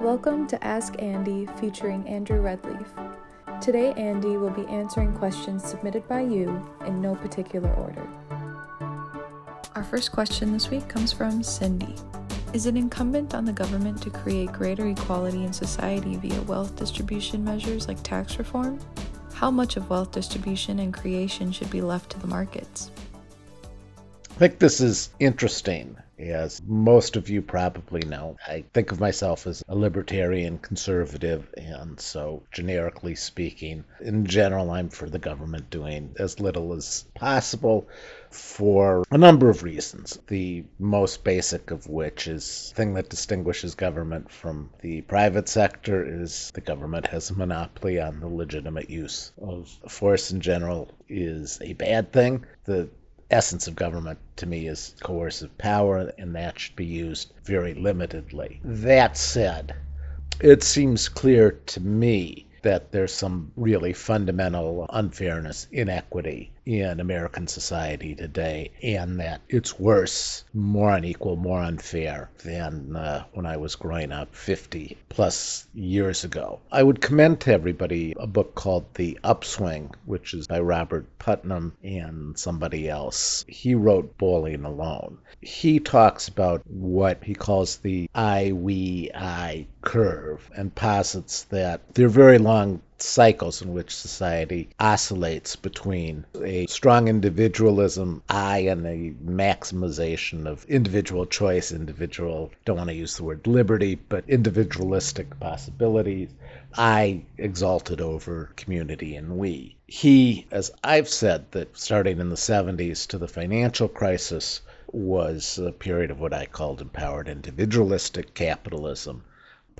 Welcome to Ask Andy featuring Andrew Redleaf. Today, Andy will be answering questions submitted by you in no particular order. Our first question this week comes from Cindy. Is it incumbent on the government to create greater equality in society via wealth distribution measures like tax reform? How much of wealth distribution and creation should be left to the markets? Think this is interesting as most of you probably know, I think of myself as a libertarian conservative, and so generically speaking, in general, I'm for the government doing as little as possible for a number of reasons. The most basic of which is the thing that distinguishes government from the private sector is the government has a monopoly on the legitimate use of force in general is a bad thing. The essence of government to me is coercive power, and that should be used very limitedly. That said, it seems clear to me that there's some really fundamental unfairness, inequity in American society today, and that it's worse, more unequal, more unfair than uh, when I was growing up 50 plus years ago. I would commend to everybody a book called The Upswing, which is by Robert Putnam and somebody else. He wrote Bowling Alone. He talks about what he calls the I, we, I curve and posits that there are very long cycles in which society oscillates between a strong individualism, I, and a maximization of individual choice, individual, don't want to use the word liberty, but individualistic possibilities. I exalted over community and we. He, as I've said, that starting in the 70s to the financial crisis, was a period of what I called empowered individualistic capitalism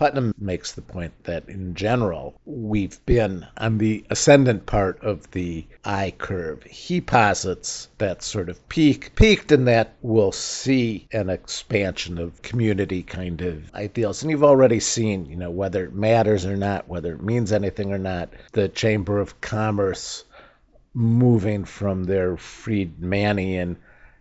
Putnam makes the point that in general, we've been on the ascendant part of the I curve. He posits that sort of peak, peaked in that we'll see an expansion of community kind of ideals. And you've already seen, you know, whether it matters or not, whether it means anything or not, the Chamber of Commerce moving from their Friedmanian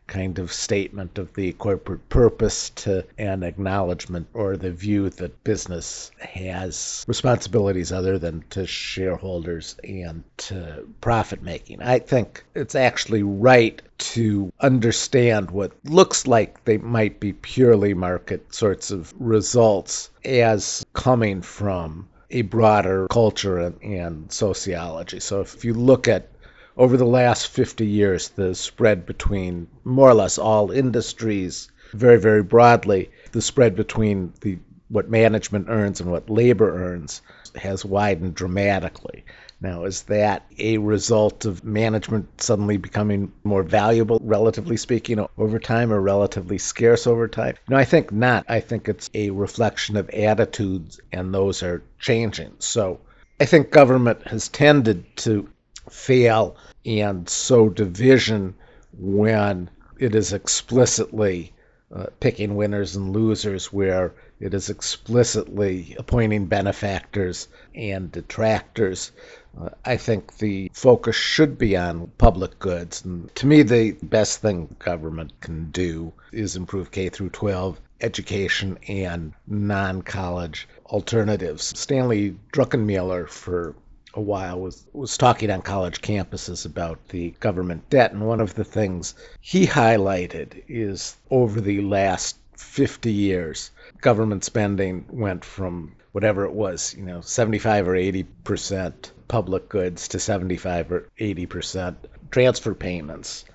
kind of statement of the corporate purpose to an acknowledgement or the view that business has responsibilities other than to shareholders and to profit making. I think it's actually right to understand what looks like they might be purely market sorts of results as coming from a broader culture and, and sociology. So if you look at over the last 50 years, the spread between more or less all industries, very, very broadly, the spread between the what management earns and what labor earns has widened dramatically. Now, is that a result of management suddenly becoming more valuable, relatively speaking, over time or relatively scarce over time? No, I think not. I think it's a reflection of attitudes, and those are changing. So I think government has tended to fail and sow division when it is explicitly uh, picking winners and losers, where it is explicitly appointing benefactors and detractors. Uh, I think the focus should be on public goods. And to me, the best thing government can do is improve K through 12 education and non college alternatives. Stanley Druckenmiller for a while was was talking on college campuses about the government debt and one of the things he highlighted is over the last 50 years government spending went from whatever it was you know 75 or 80 percent public goods to 75 or 80 percent transfer payments.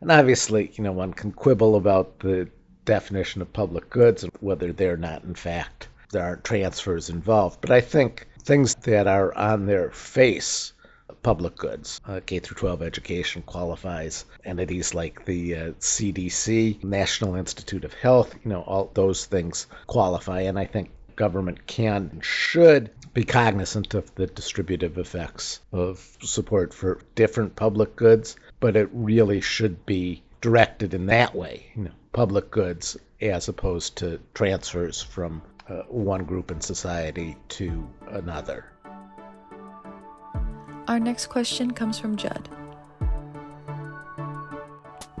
And obviously you know one can quibble about the definition of public goods and whether they're not in fact there are transfers involved. But i think things that are on their face public goods. Uh, K through 12 education qualifies. Entities like the uh, CDC, National Institute of Health, you know, all those things qualify. And I think government can and should be cognizant of the distributive effects of support for different public goods, but it really should be directed in that way, you know, public goods as opposed to transfers from uh, one group in society to another. Our next question comes from Judd.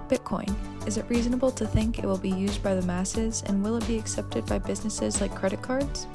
Bitcoin. Is it reasonable to think it will be used by the masses and will it be accepted by businesses like credit cards?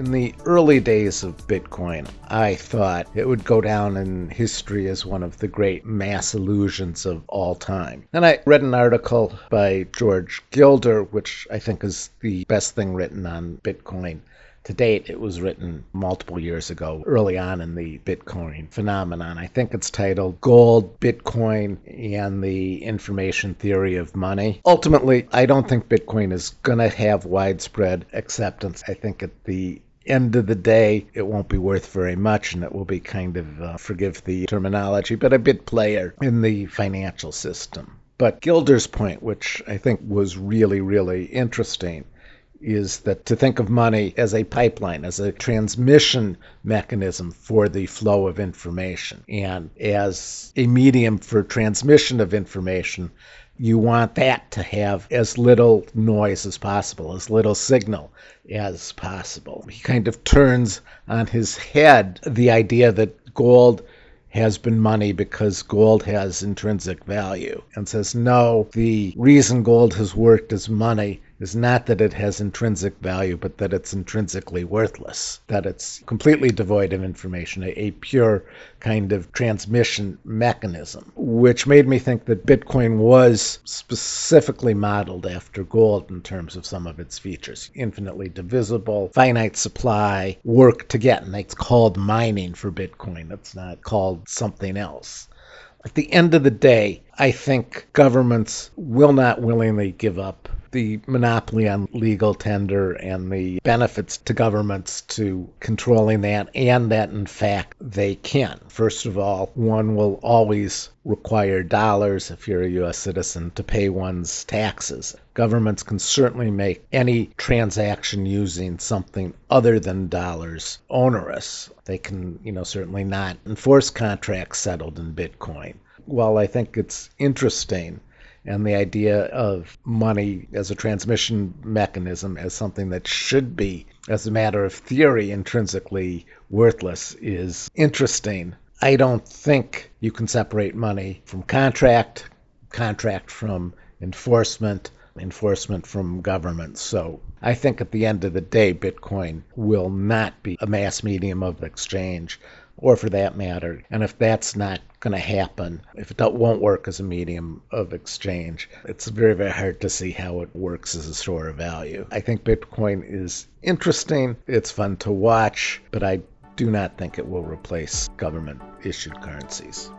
In the early days of Bitcoin, I thought it would go down in history as one of the great mass illusions of all time. And I read an article by George Gilder, which I think is the best thing written on Bitcoin to date, it was written multiple years ago, early on in the Bitcoin phenomenon. I think it's titled Gold, Bitcoin, and the Information Theory of Money. Ultimately, I don't think Bitcoin is going to have widespread acceptance. I think at the end of the day, it won't be worth very much, and it will be kind of, uh, forgive the terminology, but a bit player in the financial system. But Gilder's point, which I think was really, really interesting, is that to think of money as a pipeline, as a transmission mechanism for the flow of information, and as a medium for transmission of information you want that to have as little noise as possible, as little signal as possible. He kind of turns on his head the idea that gold has been money because gold has intrinsic value and says, no, the reason gold has worked as money is not that it has intrinsic value, but that it's intrinsically worthless, that it's completely devoid of information, a, a, pure kind of transmission mechanism, which made me think that Bitcoin was specifically modeled after gold in terms of some of its features infinitely divisible, finite supply, work to get, and it's called mining for Bitcoin. It's not called something else. At the end of the day, I think governments will not willingly give up the monopoly on legal tender and the benefits to governments to controlling that, and that in fact they can. First of all, one will always require dollars if you're a U.S. citizen to pay one's taxes. Governments can certainly make any transaction using something other than dollars onerous. They can, you know, certainly not enforce contracts settled in Bitcoin. While I think it's interesting and the idea of money as a transmission mechanism as something that should be, as a matter of theory, intrinsically worthless is interesting. I don't think you can separate money from contract, contract from enforcement, enforcement from government. So I think at the end of the day, Bitcoin will not be a mass medium of exchange or for that matter. And if that's not going to happen, if it won't work as a medium of exchange, it's very, very hard to see how it works as a store of value. I think Bitcoin is interesting, it's fun to watch, but I do not think it will replace government issued currencies.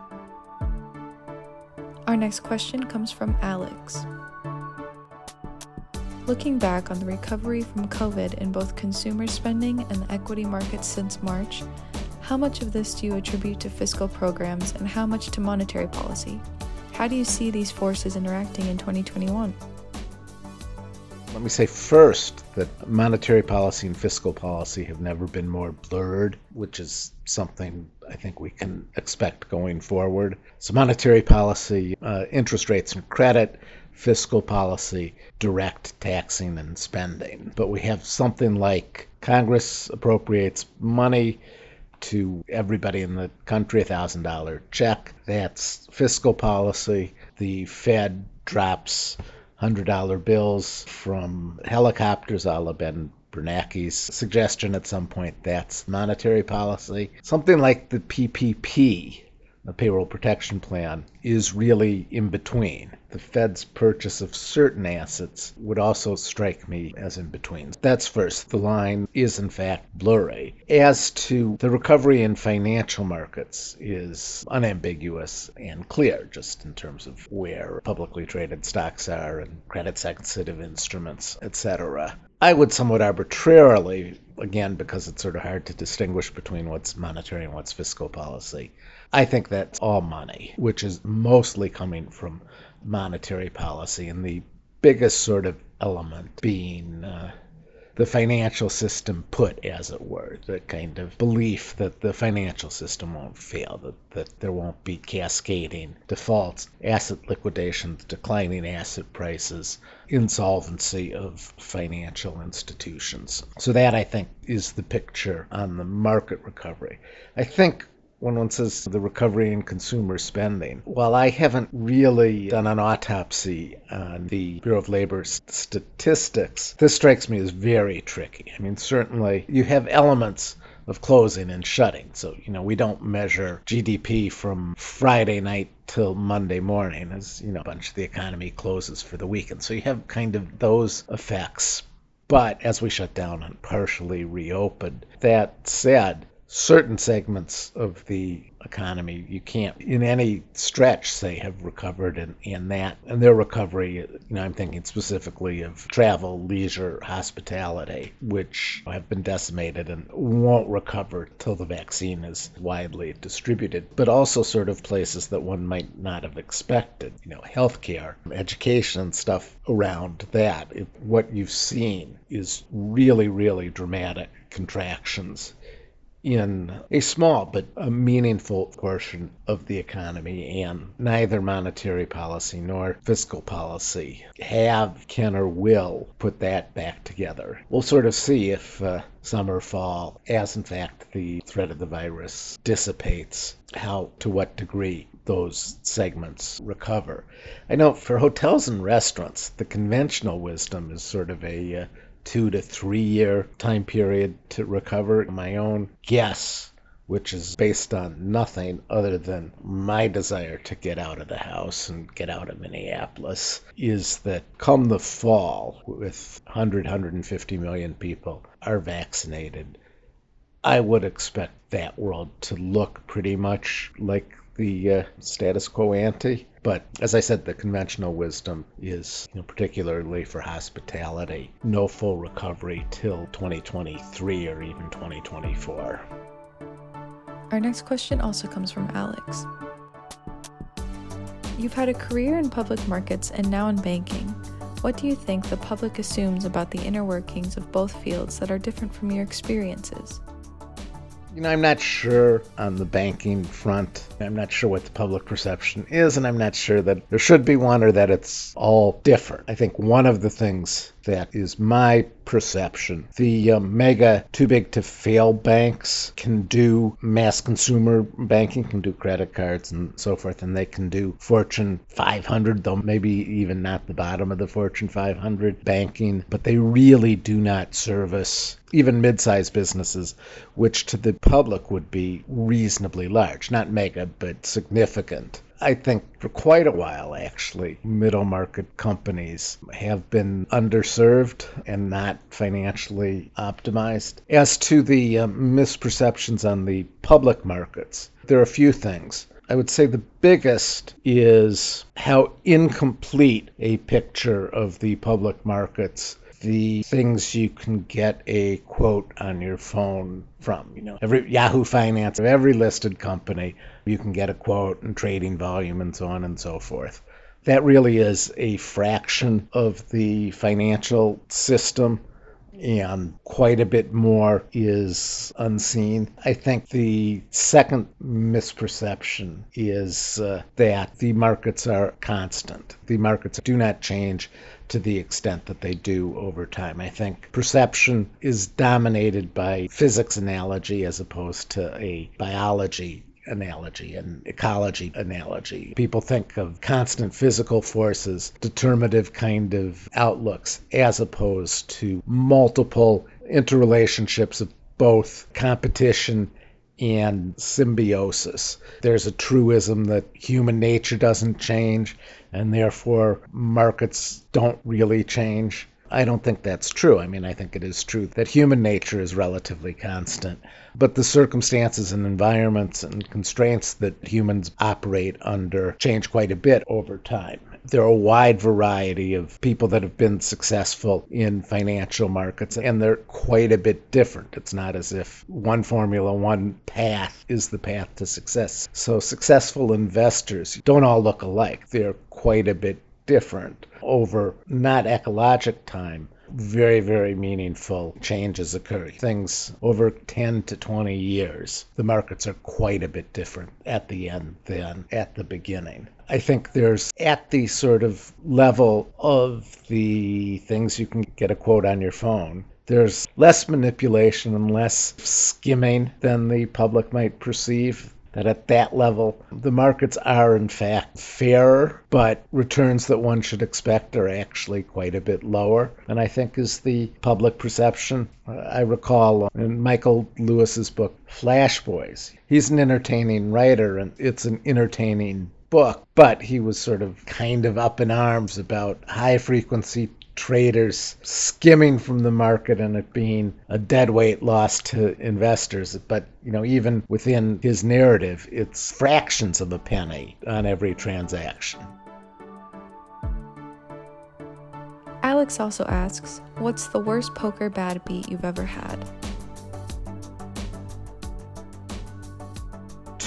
Our next question comes from Alex. Looking back on the recovery from COVID in both consumer spending and the equity markets since March, how much of this do you attribute to fiscal programs and how much to monetary policy? How do you see these forces interacting in 2021? Let me say first that monetary policy and fiscal policy have never been more blurred, which is something I think we can expect going forward. So, monetary policy, uh, interest rates and credit, fiscal policy, direct taxing and spending. But we have something like Congress appropriates money to everybody in the country a thousand dollar check. That's fiscal policy. The Fed drops hundred dollar bills from helicopters a la Ben Bernanke's suggestion at some point that's monetary policy. Something like the PPP the payroll protection plan is really in between. The Fed's purchase of certain assets would also strike me as in between. That's first. The line is in fact blurry. As to the recovery in financial markets is unambiguous and clear just in terms of where publicly traded stocks are and credit sensitive instruments, etc. I would somewhat arbitrarily, again, because it's sort of hard to distinguish between what's monetary and what's fiscal policy, I think that's all money, which is mostly coming from monetary policy, and the biggest sort of element being uh, the financial system put, as it were, the kind of belief that the financial system won't fail, that, that there won't be cascading defaults, asset liquidations, declining asset prices, insolvency of financial institutions. So, that I think is the picture on the market recovery. I think when one says the recovery in consumer spending. While I haven't really done an autopsy on the Bureau of Labor statistics, this strikes me as very tricky. I mean, certainly you have elements of closing and shutting. So, you know, we don't measure GDP from Friday night till Monday morning as, you know, a bunch of the economy closes for the weekend. So you have kind of those effects. But as we shut down and partially reopened, that said, certain segments of the economy you can't in any stretch say have recovered in that. And their recovery you know i'm thinking specifically of travel leisure hospitality which have been decimated and won't recover till the vaccine is widely distributed but also sort of places that one might not have expected you know healthcare education stuff around that. If what you've seen is really really dramatic contractions in a small but a meaningful portion of the economy, and neither monetary policy nor fiscal policy have, can, or will put that back together. We'll sort of see if uh, summer, fall, as in fact the threat of the virus dissipates, how, to what degree those segments recover. I know for hotels and restaurants, the conventional wisdom is sort of a uh, two to three year time period to recover. My own guess, which is based on nothing other than my desire to get out of the house and get out of Minneapolis, is that come the fall, with 100, 150 million people are vaccinated, I would expect that world to look pretty much like the uh, status quo ante. But as I said, the conventional wisdom is, you know, particularly for hospitality, no full recovery till 2023 or even 2024. Our next question also comes from Alex. You've had a career in public markets and now in banking. What do you think the public assumes about the inner workings of both fields that are different from your experiences? You know, I'm not sure on the banking front. I'm not sure what the public perception is, and I'm not sure that there should be one or that it's all different. I think one of the things that is my perception. The uh, mega too big to fail banks can do mass consumer banking, can do credit cards and so forth, and they can do Fortune 500, though maybe even not the bottom of the Fortune 500 banking, but they really do not service even mid-sized businesses, which to the public would be reasonably large, not mega, but significant. I think for quite a while, actually, middle market companies have been underserved and not financially optimized. As to the uh, misperceptions on the public markets, there are a few things. I would say the biggest is how incomplete a picture of the public markets the things you can get a quote on your phone from. You know, every Yahoo Finance, every listed company, you can get a quote and trading volume and so on and so forth. That really is a fraction of the financial system and quite a bit more is unseen. I think the second misperception is uh, that the markets are constant. The markets do not change to the extent that they do over time. I think perception is dominated by physics analogy as opposed to a biology analogy and ecology analogy. People think of constant physical forces, determinative kind of outlooks, as opposed to multiple interrelationships of both competition and symbiosis. There's a truism that human nature doesn't change and therefore markets don't really change. I don't think that's true. I mean, I think it is true that human nature is relatively constant, but the circumstances and environments and constraints that humans operate under change quite a bit over time there are a wide variety of people that have been successful in financial markets, and they're quite a bit different. It's not as if one formula, one path is the path to success. So, successful investors don't all look alike, they're quite a bit different over not ecologic time very, very meaningful changes occur. Things over 10 to 20 years, the markets are quite a bit different at the end than at the beginning. I think there's at the sort of level of the things you can get a quote on your phone. There's less manipulation and less skimming than the public might perceive that at that level, the markets are in fact fairer, but returns that one should expect are actually quite a bit lower And I think is the public perception. I recall in Michael Lewis's book, Flash Boys, he's an entertaining writer and it's an entertaining book, but he was sort of kind of up in arms about high frequency traders skimming from the market and it being a deadweight loss to investors. But, you know, even within his narrative, it's fractions of a penny on every transaction. Alex also asks, What's the worst poker bad beat you've ever had?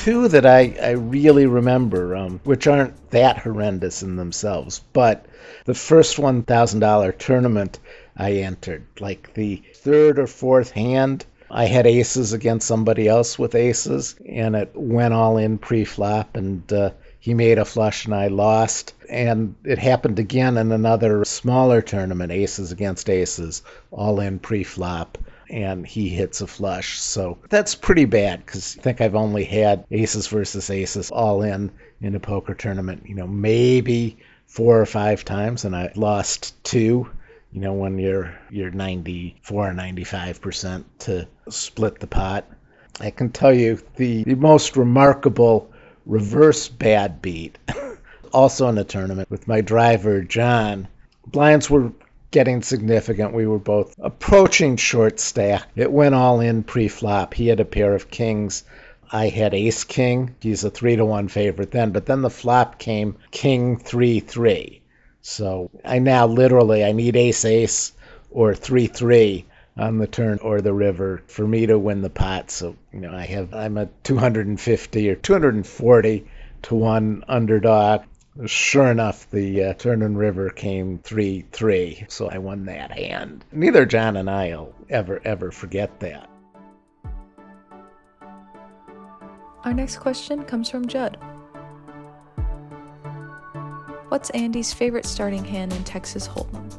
Two that I, I really remember, um, which aren't that horrendous in themselves, but the first $1,000 tournament I entered, like the third or fourth hand, I had aces against somebody else with aces, and it went all in pre flop, and uh, he made a flush and I lost. And it happened again in another smaller tournament, aces against aces, all in pre flop and he hits a flush. So that's pretty bad because I think I've only had aces versus aces all in in a poker tournament. You know, maybe four or five times, and I lost two. You know, when you're you're 94 or 95 percent to split the pot. I can tell you the, the most remarkable reverse bad beat, also in a tournament with my driver John. Blinds were getting significant. We were both approaching short stack. It went all in pre-flop. He had a pair of kings. I had ace king. He's a three to one favorite then, but then the flop came king three three. So I now literally I need ace ace or three three on the turn or the river for me to win the pot. So you know I have I'm a 250 or 240 to one underdog. Sure enough, the uh, turn and river came 3 3, so I won that hand. Neither John and I will ever, ever forget that. Our next question comes from Judd. What's Andy's favorite starting hand in Texas Hold'em?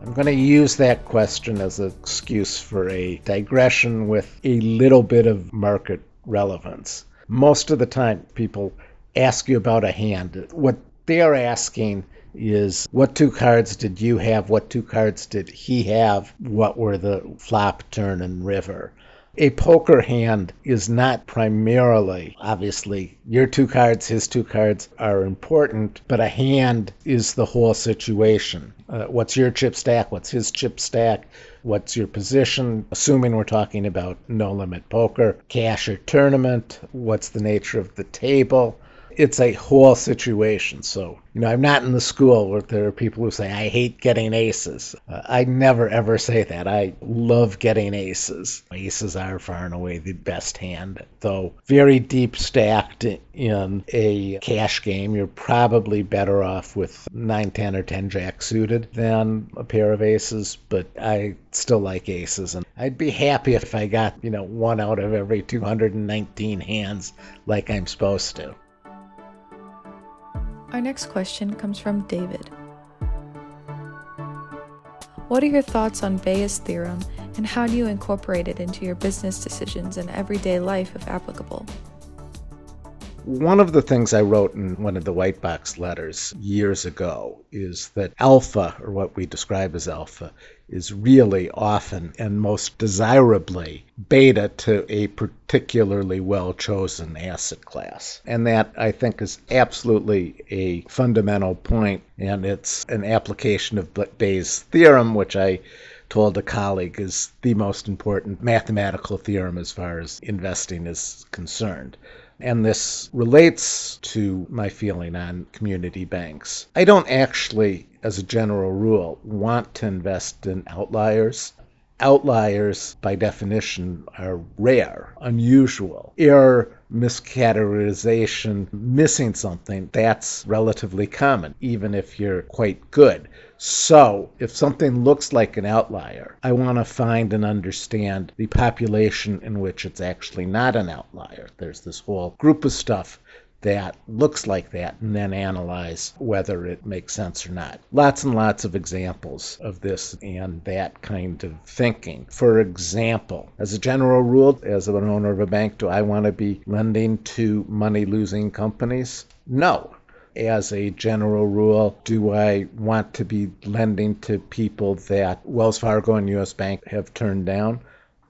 I'm going to use that question as an excuse for a digression with a little bit of market relevance. Most of the time, people ask you about a hand. What they're asking is what two cards did you have? What two cards did he have? What were the flop, turn, and river? a poker hand is not primarily, obviously, your two cards, his two cards are important, but a hand is the whole situation. Uh, what's your chip stack? What's his chip stack? What's your position? Assuming we're talking about no limit poker, cash or tournament, what's the nature of the table? It's a whole situation. So, you know, I'm not in the school where there are people who say, I hate getting aces. Uh, I never ever say that. I love getting aces. Aces are far and away the best hand. Though very deep stacked in a cash game, you're probably better off with 9, 10, or 10 jack suited than a pair of aces. But I still like aces. And I'd be happy if I got, you know, one out of every 219 hands like I'm supposed to. Our next question comes from David. What are your thoughts on Bayes' theorem and how do you incorporate it into your business decisions and everyday life if applicable? One of the things I wrote in one of the Whitebox letters years ago is that alpha, or what we describe as alpha, is really often and most desirably beta to a particularly well chosen asset class. And that I think is absolutely a fundamental point, and it's an application of Bayes' theorem, which I told a colleague is the most important mathematical theorem as far as investing is concerned. And this relates to my feeling on community banks. I don't actually, as a general rule, want to invest in outliers. Outliers, by definition, are rare, unusual. Error, miscategorization, missing something, that's relatively common, even if you're quite good. So, if something looks like an outlier, I want to find and understand the population in which it's actually not an outlier. There's this whole group of stuff that looks like that and then analyze whether it makes sense or not. Lots and lots of examples of this and that kind of thinking. For example, as a general rule, as an owner of a bank, do I want to be lending to money losing companies? No as a general rule, do I want to be lending to people that Wells Fargo and US Bank have turned down?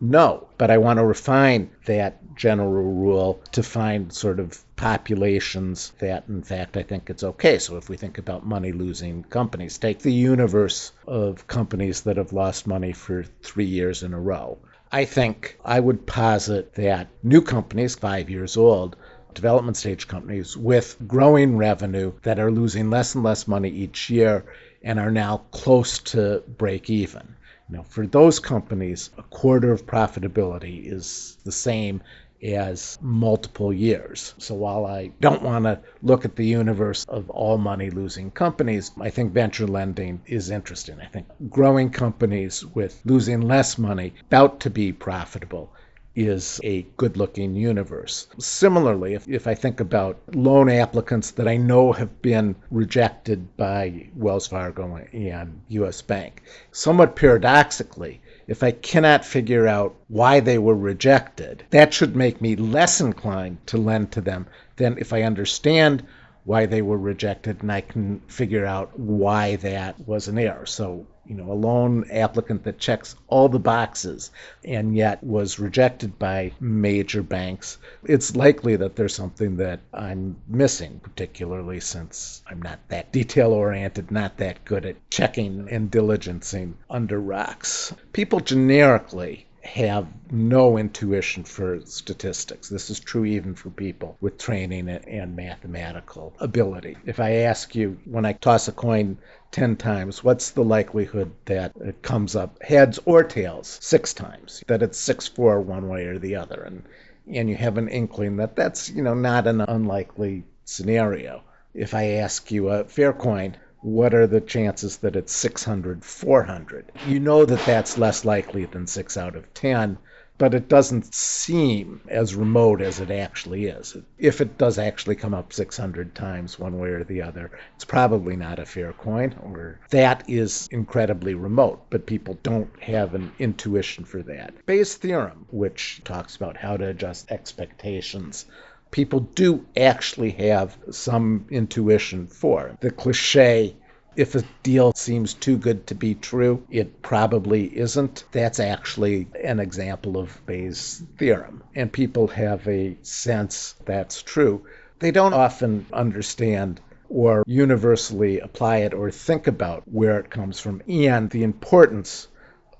No, but I want to refine that general rule to find sort of populations that, in fact, I think it's okay. So if we think about money losing companies, take the universe of companies that have lost money for three years in a row. I think I would posit that new companies, five years old, development stage companies with growing revenue that are losing less and less money each year and are now close to break even. Know, for those companies, a quarter of profitability is the same as multiple years. So while I don't want to look at the universe of all money losing companies, I think venture lending is interesting. I think growing companies with losing less money, about to be profitable, is a good looking universe. Similarly, if, if I think about loan applicants that I know have been rejected by Wells Fargo and US Bank, somewhat paradoxically, if I cannot figure out why they were rejected, that should make me less inclined to lend to them than if I understand why they were rejected and I can figure out why that was an error. So you know, a loan applicant that checks all the boxes and yet was rejected by major banks, it's likely that there's something that I'm missing, particularly since I'm not that detail oriented, not that good at checking and diligencing under rocks. People generically have no intuition for statistics. This is true even for people with training and mathematical ability. If I ask you, when I toss a coin 10 times, what's the likelihood that it comes up heads or tails six times? That it's 6 4 one way or the other. And, and you have an inkling that that's, you know, not an unlikely scenario. If I ask you a fair coin, what are the chances that it's 600, 400? You know that that's less likely than 6 out of 10, but it doesn't seem as remote as it actually is. If it does actually come up 600 times one way or the other, it's probably not a fair coin, or that is incredibly remote, but people don't have an intuition for that. Bayes' theorem, which talks about how to adjust expectations people do actually have some intuition for. The cliche if a deal seems too good to be true, it probably isn't. That's actually an example of Bayes' theorem. And people have a sense that's true. They don't often understand or universally apply it or think about where it comes from and the importance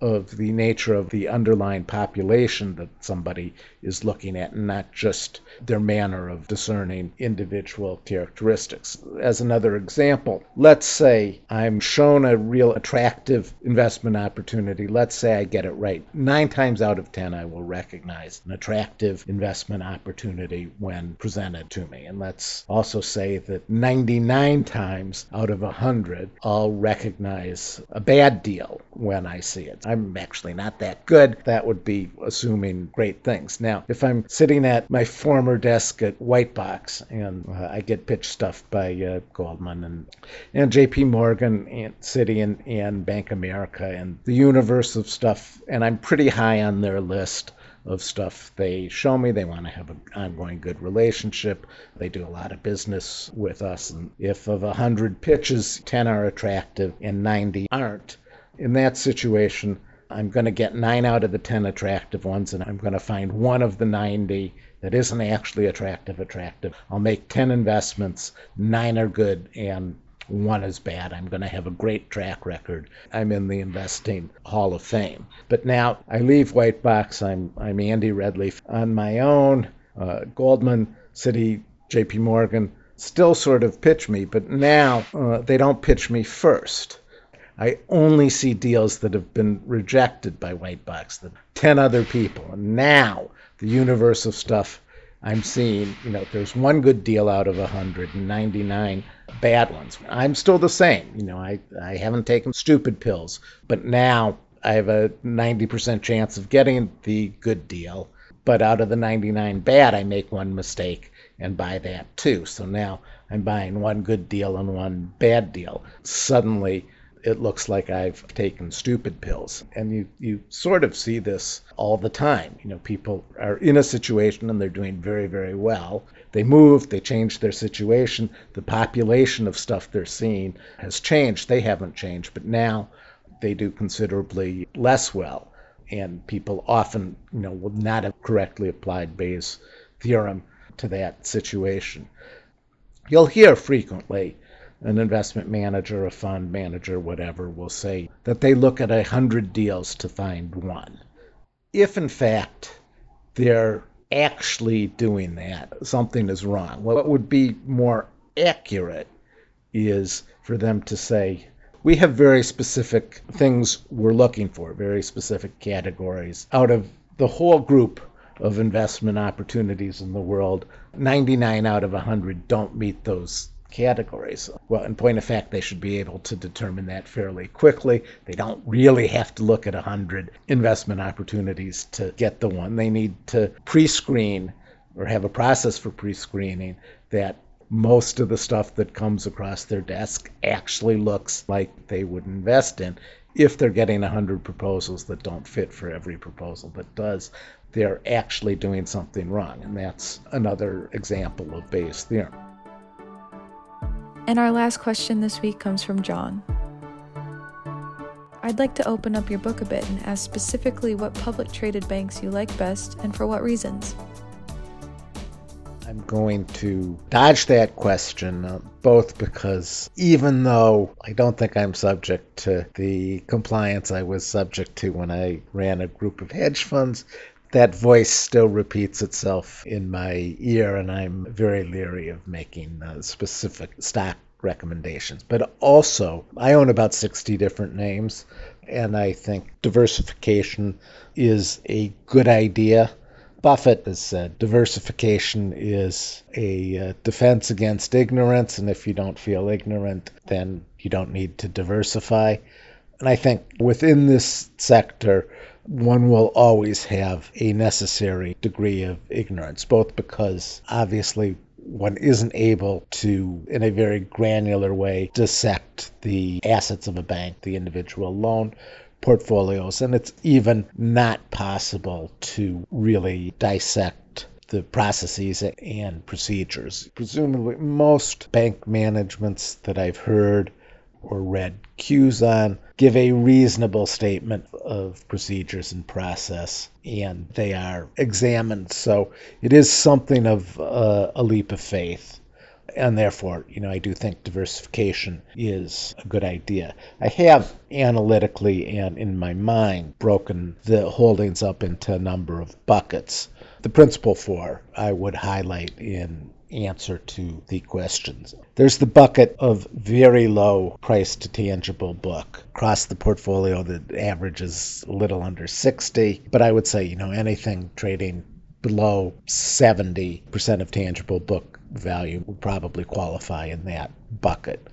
of the nature of the underlying population that somebody is looking at, and not just their manner of discerning individual characteristics. As another example, let's say I'm shown a real attractive investment opportunity. Let's say I get it right. Nine times out of ten, I will recognize an attractive investment opportunity when presented to me. And let's also say that 99 times out of 100, I'll recognize a bad deal when I see it. I'm actually not that good. That would be assuming great things. Now, if I'm sitting at my former desk at Whitebox and uh, I get pitched stuff by uh, Goldman and, and JP Morgan and Citi and, and Bank America and the universe of stuff, and I'm pretty high on their list of stuff they show me. They want to have an ongoing good relationship. They do a lot of business with us. And if of 100 pitches, 10 are attractive and 90 aren't, in that situation, I'm going to get nine out of the 10 attractive ones, and I'm going to find one of the 90 that isn't actually attractive attractive. I'll make 10 investments, nine are good, and one is bad. I'm going to have a great track record. I'm in the investing Hall of Fame. But now I leave Whitebox. I'm, I'm Andy Redleaf on my own. Uh, Goldman, Citi, JP Morgan still sort of pitch me, but now uh, they don't pitch me first. I only see deals that have been rejected by Whitebox, the 10 other people. And now the universe of stuff I'm seeing, you know, there's one good deal out of 199 bad ones. I'm still the same. You know, I, I haven't taken stupid pills, but now I have a 90% chance of getting the good deal. But out of the 99 bad, I make one mistake and buy that too. So now I'm buying one good deal and one bad deal. Suddenly, it looks like I've taken stupid pills. And you, you sort of see this all the time. You know, people are in a situation and they're doing very, very well. They move, they change their situation. The population of stuff they're seeing has changed. They haven't changed, but now they do considerably less well. And people often, you know, will not have correctly applied Bayes' theorem to that situation. You'll hear frequently an investment manager, a fund manager, whatever, will say that they look at a hundred deals to find one. If in fact they're actually doing that, something is wrong. What would be more accurate is for them to say, we have very specific things we're looking for, very specific categories. Out of the whole group of investment opportunities in the world, 99 out of 100 don't meet those categories. Well, in point of fact, they should be able to determine that fairly quickly. They don't really have to look at 100 investment opportunities to get the one. They need to pre screen or have a process for pre screening that most of the stuff that comes across their desk actually looks like they would invest in. If they're getting 100 proposals that don't fit for every proposal that does, they're actually doing something wrong. And that's another example of Bayes' theorem. And our last question this week comes from John. I'd like to open up your book a bit and ask specifically what public traded banks you like best and for what reasons. I'm going to dodge that question, uh, both because even though I don't think I'm subject to the compliance I was subject to when I ran a group of hedge funds, that voice still repeats itself in my ear, and I'm very leery of making uh, specific stock recommendations. But also, I own about 60 different names, and I think diversification is a good idea. Buffett has said diversification is a uh, defense against ignorance, and if you don't feel ignorant, then you don't need to diversify. And I think within this sector, one will always have a necessary degree of ignorance, both because obviously one isn't able to, in a very granular way, dissect the assets of a bank, the individual loan portfolios, and it's even not possible to really dissect the processes and procedures. Presumably, most bank managements that I've heard or read cues on give a reasonable statement of procedures and process, and they are examined. So it is something of uh, a leap of faith. And therefore, you know, I do think diversification is a good idea. I have analytically and in my mind broken the holdings up into a number of buckets. The principal four I would highlight in answer to the questions. There's the bucket of very low price to tangible book across the portfolio that averages a little under 60, but I would say, you know, anything trading below 70% of tangible book value would probably qualify in that bucket.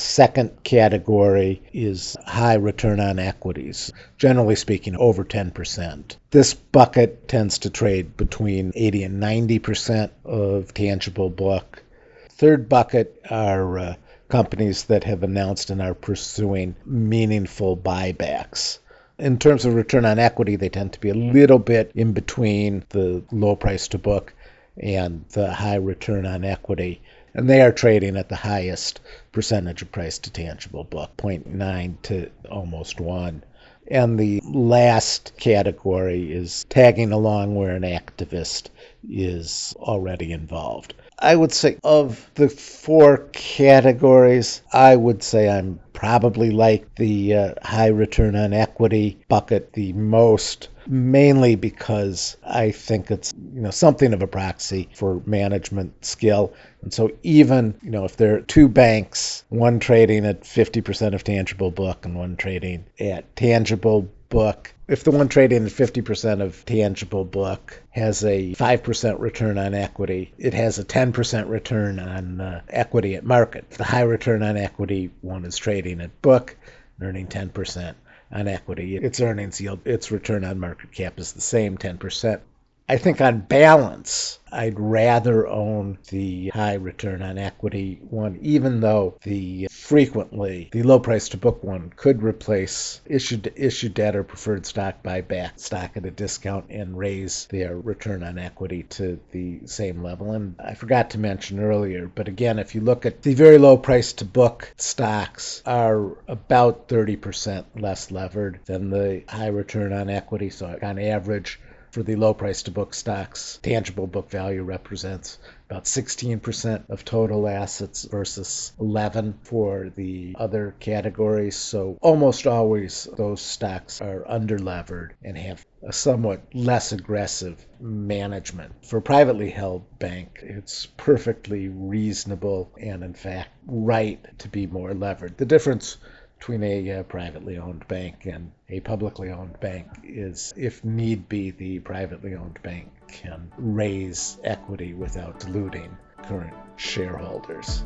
Second category is high return on equities, generally speaking, over 10%. This bucket tends to trade between 80 and 90% of tangible book. Third bucket are uh, companies that have announced and are pursuing meaningful buybacks. In terms of return on equity, they tend to be a little bit in between the low price to book and the high return on equity and they are trading at the highest percentage of price to tangible book 0.9 to almost 1 and the last category is tagging along where an activist is already involved. I would say of the four categories, I would say I'm probably like the uh, high return on equity bucket the most mainly because I think it's you know something of a proxy for management skill. And so even you know if there are two banks, one trading at 50% of tangible book and one trading at tangible book, if the one trading at 50% of tangible book has a 5% return on equity, it has a 10% return on uh, equity at market. The high return on equity one is trading at book, earning 10% on equity. Its earnings yield, its return on market cap is the same, 10%. I think on balance, I'd rather own the high return on equity one, even though the frequently the low price to book one could replace issued issued debt or preferred stock buyback stock at a discount and raise their return on equity to the same level. And I forgot to mention earlier, but again, if you look at the very low price to book stocks are about 30% less levered than the high return on equity. So on average, for the low price to book stocks, tangible book value represents about 16% of total assets versus 11 for the other categories. So almost always those stocks are underlevered and have a somewhat less aggressive management. For a privately held bank, it's perfectly reasonable and in fact right to be more levered. The difference between a uh, privately owned bank and a publicly owned bank is, if need be, the privately owned bank can raise equity without diluting current shareholders.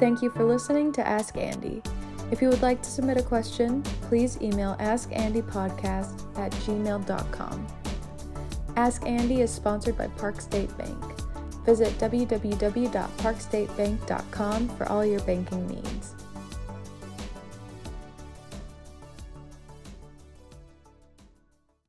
Thank you for listening to Ask Andy. If you would like to submit a question, please email askandypodcast at gmail.com. Ask Andy is sponsored by Park State Bank. Visit www.parkstatebank.com for all your banking needs.